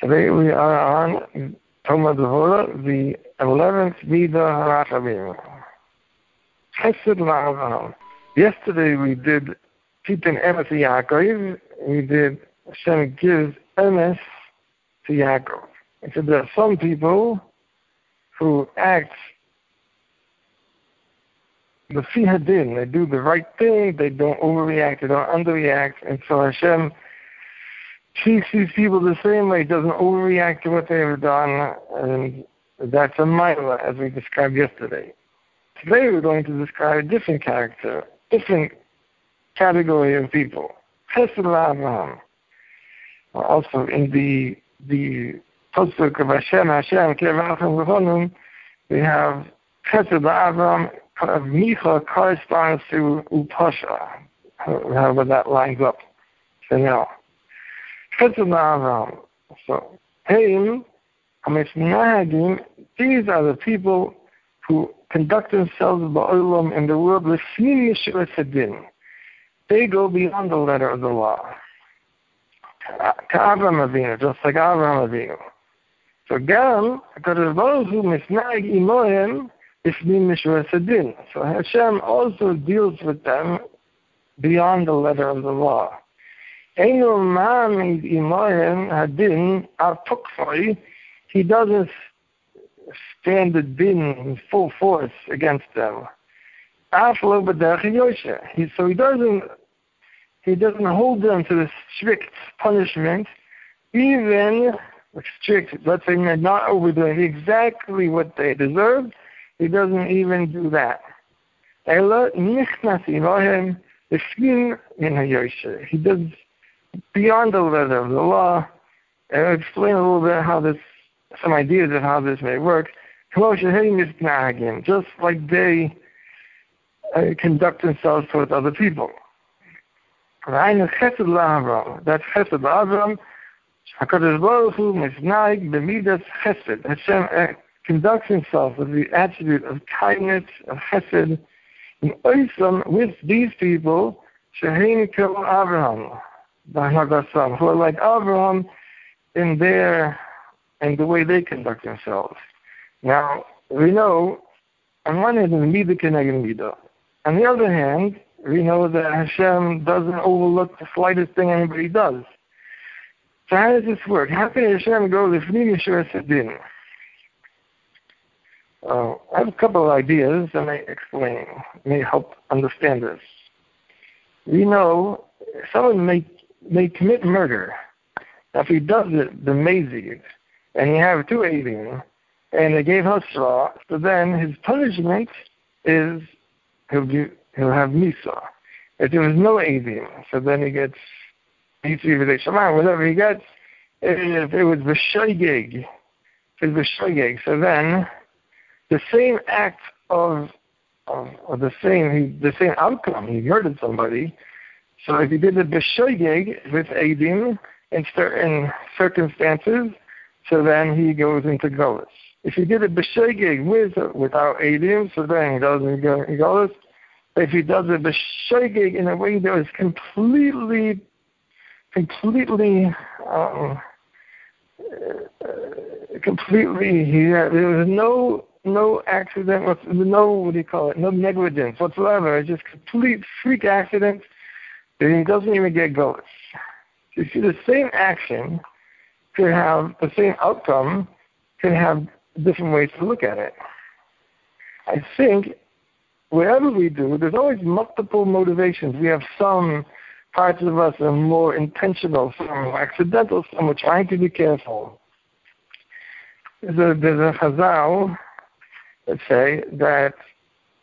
Today we are on Tomer Devorah, the 11th Midah Harachamim. Chesed La'avam. Yesterday we did Titan Emes Yaakov. We did Hashem gives Emes to Yaakov. And so there are some people who act the Fihadin, they do the right thing, they don't overreact, they don't underreact, and so Hashem treats these people the same way, doesn't overreact to what they have done, and that's a Maila, as we described yesterday. Today we're going to describe a different character, different category of people. Chesed Abraham. Also in the the Posuk of Hashem, Hashem, we have Chesed Abraham, Micha corresponds to Upasha, however that lines up. So now, Abraham. So, Haim, Amisnahagim, these are the people who conduct themselves ba'olam in the world Yeshua Sedin. They go beyond the letter of the law. Ka'avram Avinu, just like Avram Avinu. So Gam, HaKadosh Baruch Hu misnag imohem Yeshua Sedin. So Hashem also deals with them beyond the letter of the law. Einu ma'amid imohem hadin al He doesn't stand the din in full force against them. So he doesn't he doesn't hold them to the strict punishment, even strict, let's say they're not overdoing exactly what they deserve, he doesn't even do that. He does beyond the letter of the law. And I'll explain a little bit how this, some ideas of how this may work. Just like they uh, conduct themselves towards other people. That's chesed la'avram. HaKadosh Baruch Hu. Hashem uh, conducts himself with the attribute of kindness, of chesed, oisam with these people, shehein Abraham, who are like Abraham in their, in the way they conduct themselves. Now, we know, on one hand, Mida Keneged Mida. On the other hand, we know that Hashem doesn't overlook the slightest thing anybody does. So how does this work? How can Hashem go Fnim Yeshua Sedin? Uh, I have a couple of ideas that may explain, may help understand this. We know someone may may commit murder. Now, if he does it, the mazid, and he have two alien, and they gave Husra, so then his punishment is he'll be he'll have Misa. If there was no Avim, so then he gets Mitzvah Shaman, whatever he gets, if it was B'shoigeg, if it was B'shoigeg, so then the same act of, of, of the same the same outcome, he murdered somebody, so if he did the B'shoigeg with Avim in certain circumstances, so then he goes into Golis. If he did it b'shegeg with without adim, so then he doesn't go he goes. If he does it b'shegeg in a way that is completely, completely, um, uh, completely, he had, there was no no accident, no what do you call it, no negligence whatsoever. It's just complete freak accident. He doesn't even get goes. You see, the same action could have the same outcome, could have different ways to look at it. I think wherever we do, there's always multiple motivations. We have some parts of us are more intentional, some are accidental, some are trying to be careful. There's a, there's a chazal, let's say, that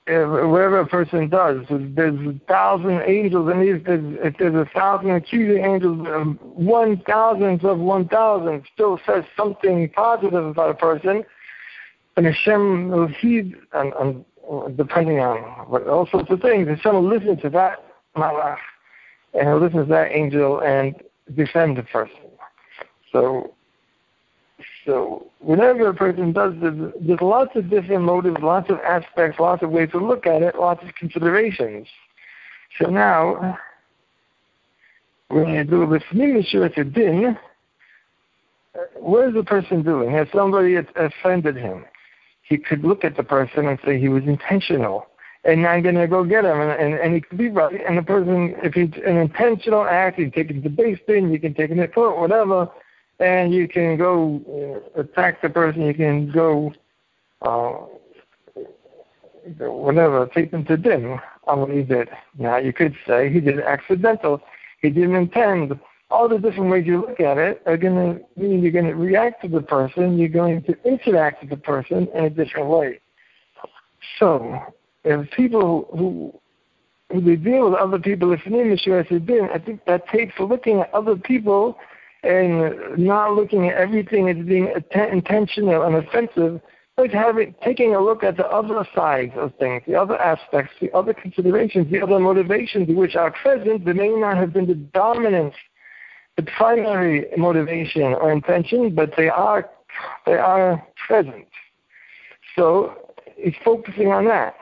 whatever a person does, there's a thousand angels, and if there's, if there's a thousand accusing angels, um, one thousandth of one thousand still says something positive about a person, and Hashem will heed, and, and depending on what, all sorts of things, Hashem will listen to that malach, and he'll listen to that angel and defend the person. So, so whenever a person does this, there's lots of different motives, lots of aspects, lots of ways to look at it, lots of considerations. So now, when you do the Fnim Din, uh, what is the person doing? Has somebody offended him? He could look at the person and say he was intentional, and I'm going to go get him, and, and, and he could be right. And the person, if it's an intentional act, you can take it to beis din, you can take it to court, whatever, and you can go uh, attack the person. You can go, uh, whatever, take them to din on what he did. Now you could say he did it accidental. He didn't intend all the different ways you look at it are going to mean you're going to react to the person, you're going to interact with the person in a different way. So, if people who who they deal with other people, if name is I think that takes looking at other people and not looking at everything as being intentional and offensive, but having taking a look at the other sides of things, the other aspects, the other considerations, the other motivations which are present, they may not have been the dominant the primary motivation or intention, but they are they are present. So he's focusing on that.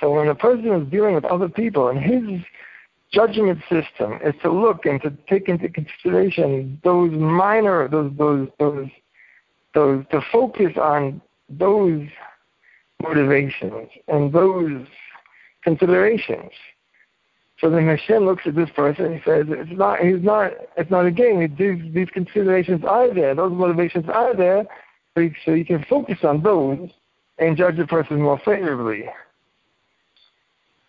So when a person is dealing with other people and his judgment system is to look and to take into consideration those minor those those those those to focus on those motivations and those considerations. So then Hashem looks at this person and he says, it's not, he's not, it's not a game. These, these considerations are there. Those motivations are there. So you, so you can focus on those and judge the person more favorably.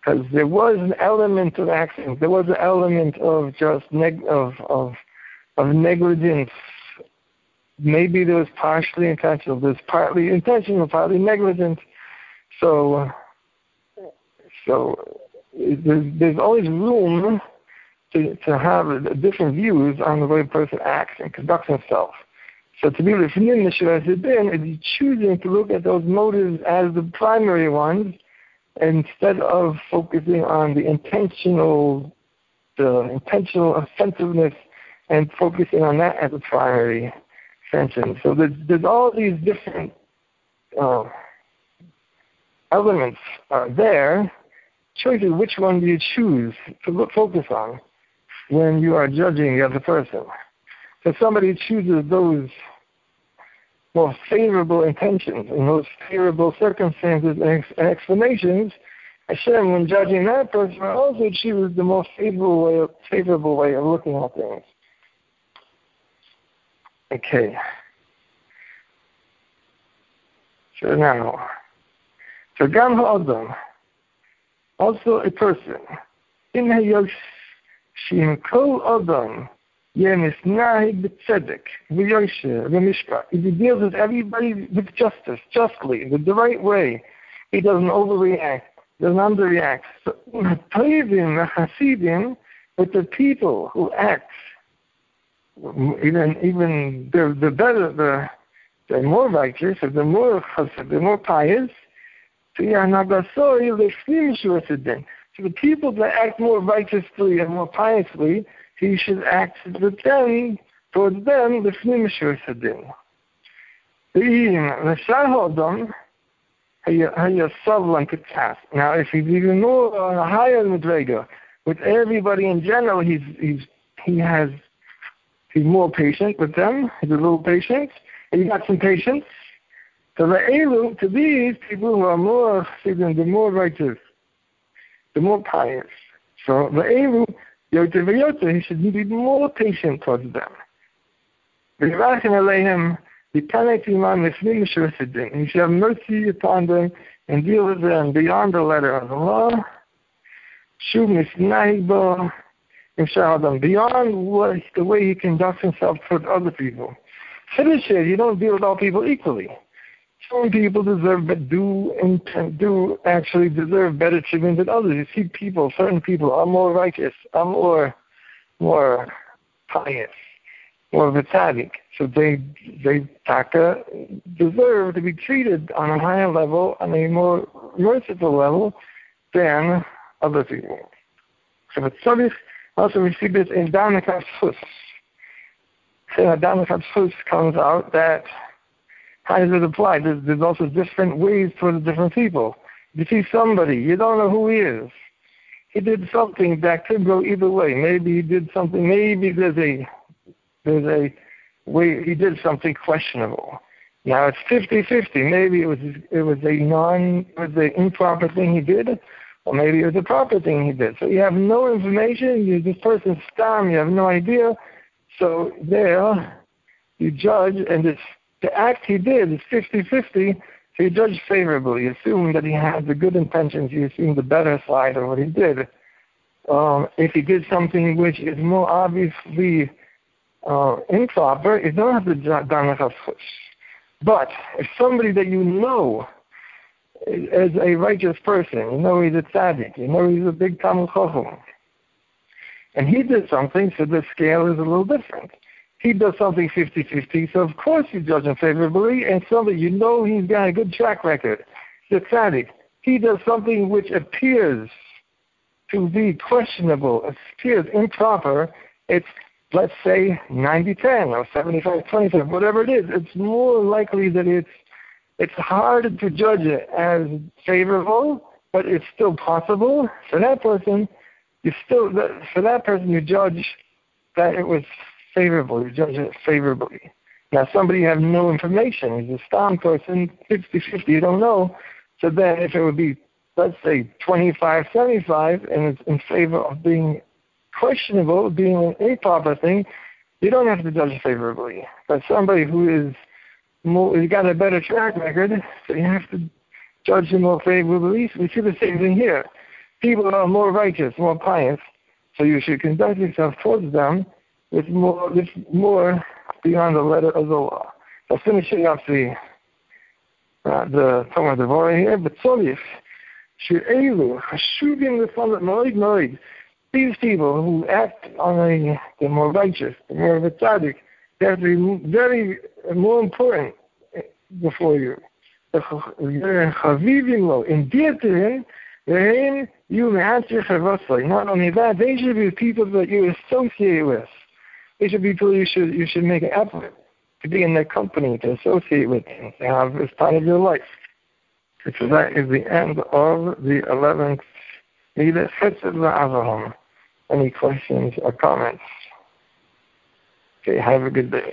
Because there was an element of accident. There was an element of just neg- of, of, of negligence. Maybe there was partially intentional. There's partly intentional, partly negligent. So, so there's, there's always room to, to have different views on the way a person acts and conducts himself. So to be the Shira Zidin is choosing to look at those motives as the primary ones instead of focusing on the intentional the intentional offensiveness and focusing on that as a primary intention. So there's, there's all these different uh, elements are there Choices, which one do you choose to look, focus on when you are judging the other person. So somebody chooses those more favorable intentions and those favorable circumstances and, explanations, Hashem, when judging that person, also chooses the most favorable way of, favorable way of looking at things. Okay. So now, so Gam Ha'adam, also a person. In Hayosh Shim Kol Adam Yemisnahig B'Tzedek V'Yosher V'Mishpat. If he deals with everybody with justice, justly, with the right way, he doesn't overreact, doesn't underreact. So, Toivim Hasidim, with the people who act, even even the the better the they're more righteous, they're more chassid, they're more pious, so the people that act more righteously and more piously, he should act them, towards them, the Fnimishur Sadin. Now, if he's even more on a higher Madrega, with everybody in general, he's, he's, he has, he's more patient with them, he's a little patient, and he got some patience, so the Elu, to these people who are more, the more righteous, the more pious. So the Elu, Yote V'Yote, he should be more patient towards them. V'Yirachin Aleihim, V'Tanei Timan Lefnim Mishrasidin. He should have mercy upon them and deal with them beyond the letter of the law. Shuv Misnahig Bo, beyond what, the way he conducts himself towards other people. Finish it, you don't deal with all people equally some people deserve, but do and do actually deserve better treatment than others. You see, people, certain people are more righteous, are more, more pious, more vitatic. So they, they taka deserve to be treated on a higher level, on a more merciful level than other people. So tzarich also received this in Danakas Fus. So Danakas comes out that how does it apply? There's, there's also different ways for the different people. You see somebody, you don't know who he is. He did something that could go either way. Maybe he did something. Maybe there's a there's a we, he did something questionable. Now it's 50-50. Maybe it was it was a non it was an improper thing he did, or maybe it was a proper thing he did. So you have no information. You this person's stam. You have no idea. So there, you judge, and it's the act he did is 50-50. So you judge favorably. You assume that he had the good intentions. You assume the better side of what he did. Um, if he did something which is more obviously uh, improper, you don't have to done But if somebody that you know as a righteous person, you know he's a tzaddik, you know he's a big Talmid Chacham, and he did something, so the scale is a little different. He does something 50-50, so of course you judge him favorably, and somebody you know he's got a good track record, the tzaddik. He does something which appears to be questionable, appears improper, it's let's say 90-10 or 75-25, whatever it is, it's more likely that it's it's hard to judge it as favorable, but it's still possible. For that person, you still for that person you judge that it was favorable. You judge it favorably. Now somebody you have no information. He's a stam person, 50-50, you don't know. So then if it would be, let's say, 25-75, and it's in favor of being questionable, being an improper thing, you don't have to judge it favorably. But somebody who is more, he's got a better track record, so you have to judge him more favorably. We see the same thing here. People are more righteous, more pious, so you should conduct yourself towards them with more, with more beyond the letter of the law. So finishing up the uh, the Tomer Devorah here, but Tzorich, She'elu, Hashuvim L'Falot Moed Moed, these people who act on a, the more righteous, the more of a tzaddik, they have to be very more important before you. In dear to him, you Not only that, they should be people that you associate with. People you should you should make an effort to be in their company, to associate with them, to have as part of your life. So that is the end of the eleventh Midah Chesed Avraham. Any questions or comments? Okay, have a good day.